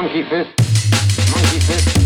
Monkey fist. Monkey fist.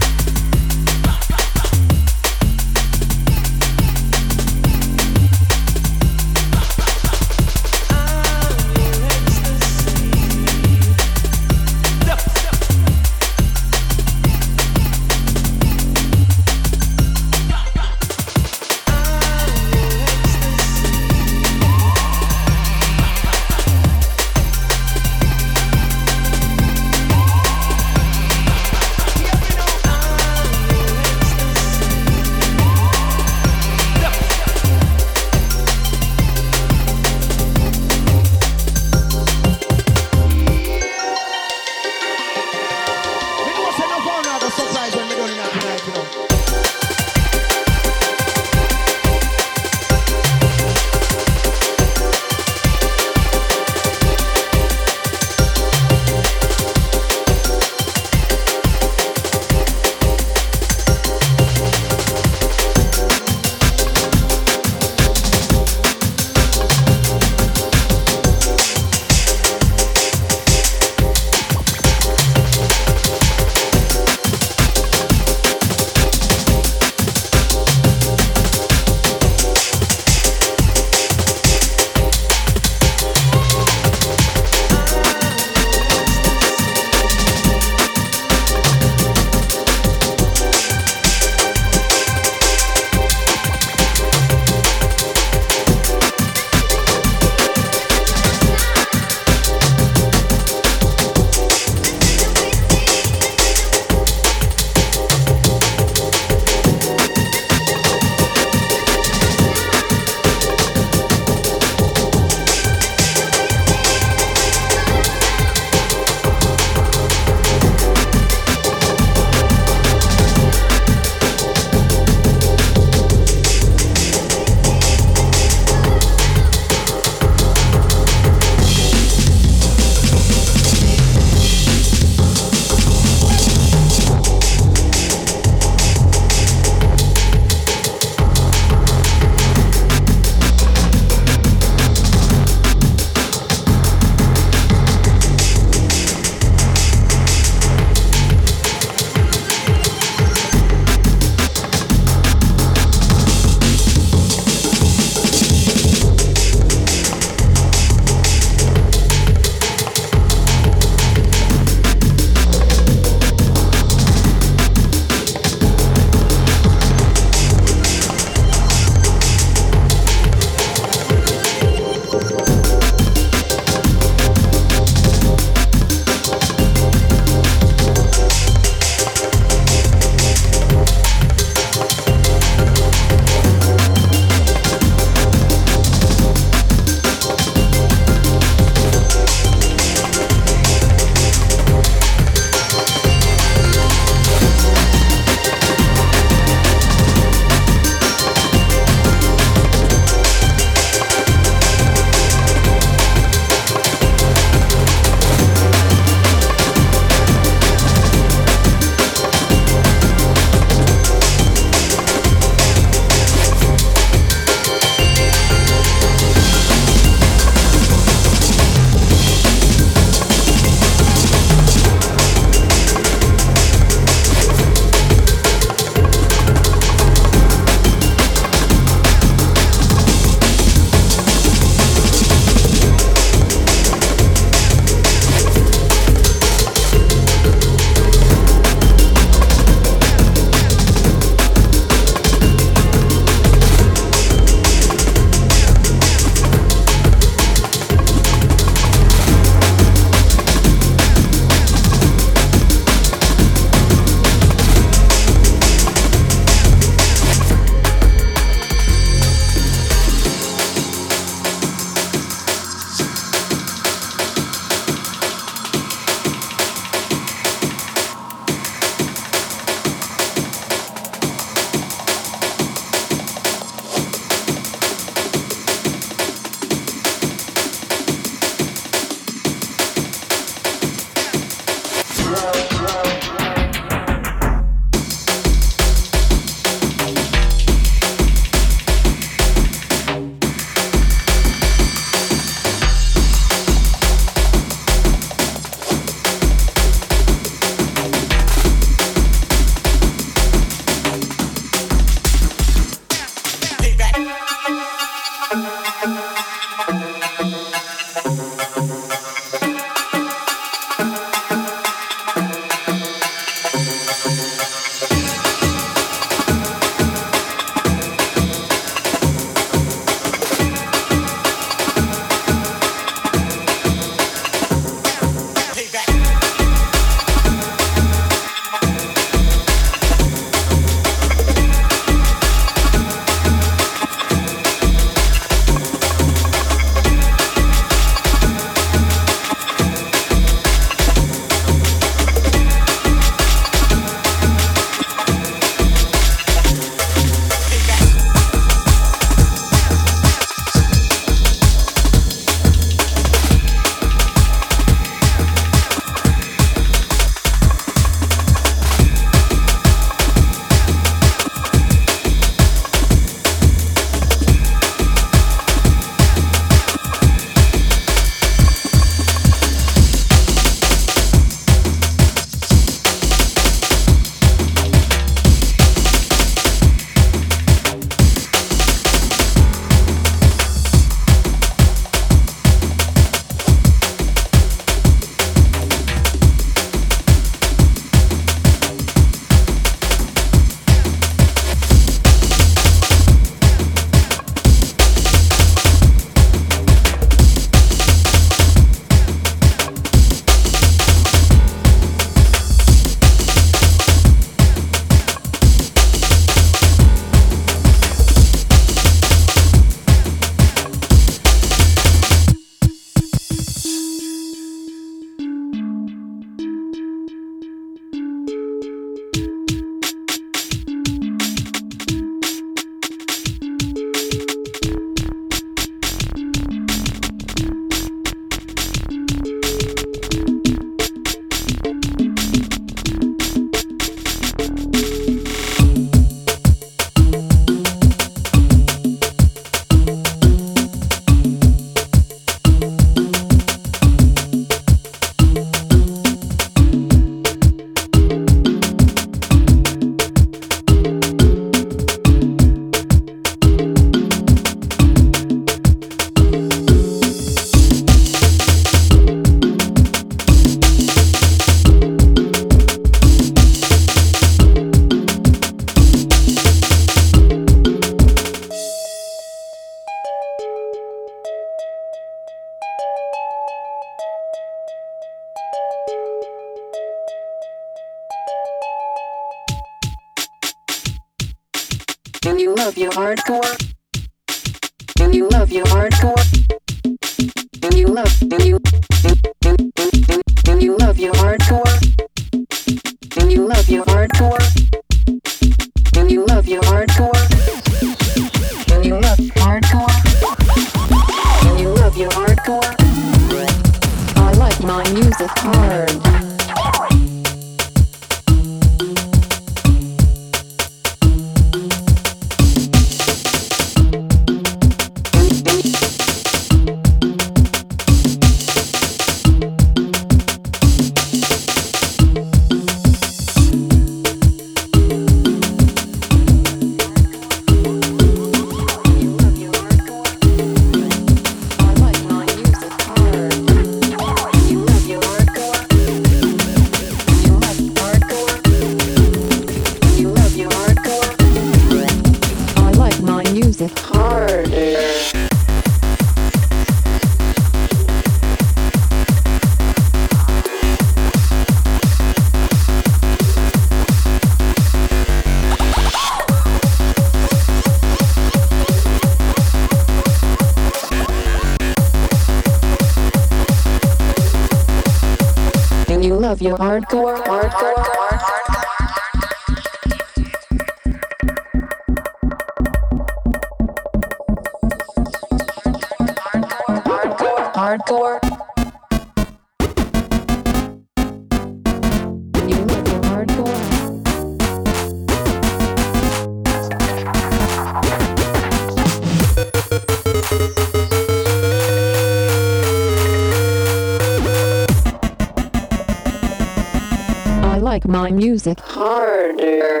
Music harder.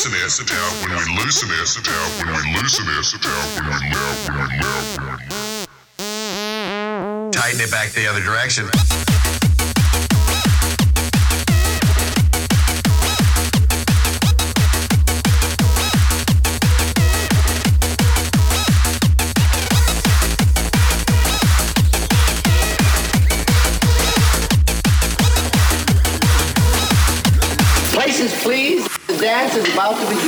loosen acid out, when we loosen acid out, when we loosen acid out, when we loud, when we loud, when we loud. Tighten it back the other direction. about to be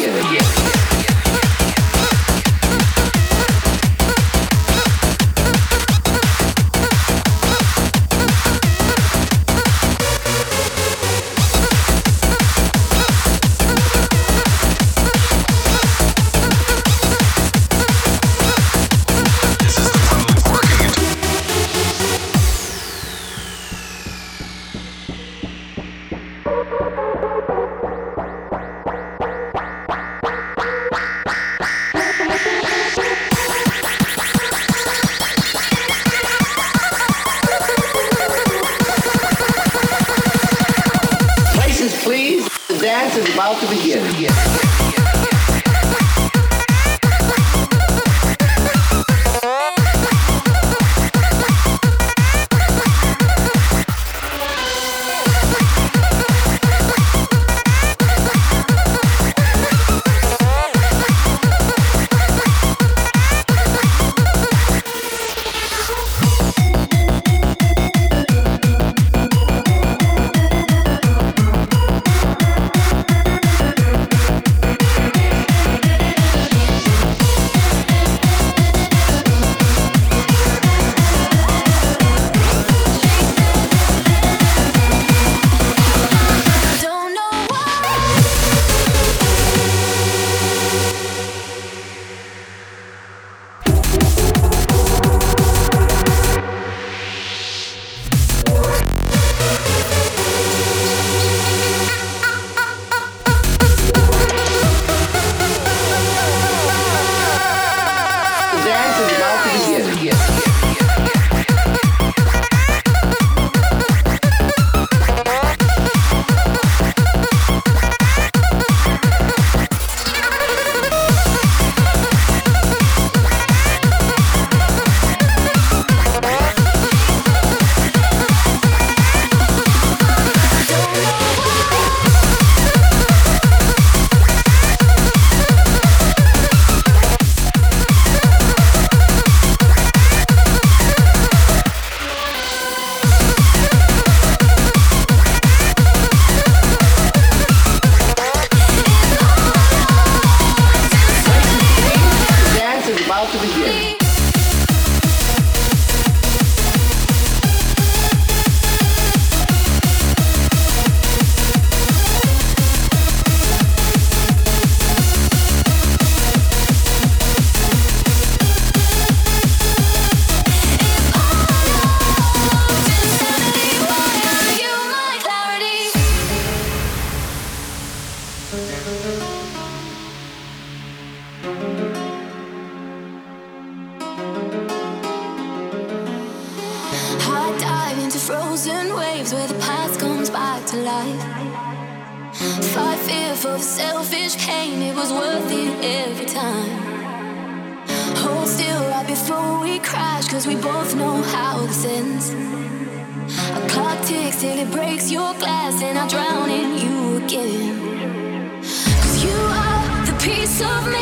both know how this ends. A clock ticks till it breaks your glass, and I drown in you again. Cause you are the piece of me.